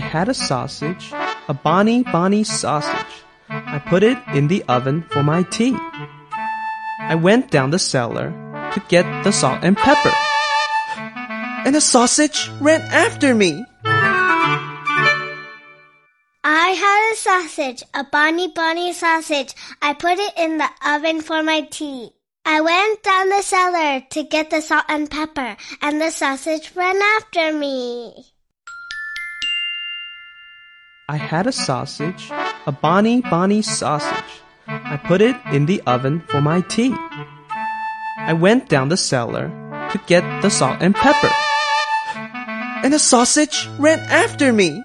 had a sausage, a bonny, bonny sausage. I put it in the oven for my tea. I went down the cellar to get the salt and pepper. And the sausage ran after me. I had a sausage, a bonny, bonny sausage. I put it in the oven for my tea. I went down the cellar to get the salt and pepper, and the sausage ran after me. I had a sausage, a bonny, bonny sausage. I put it in the oven for my tea. I went down the cellar to get the salt and pepper. And the sausage ran after me.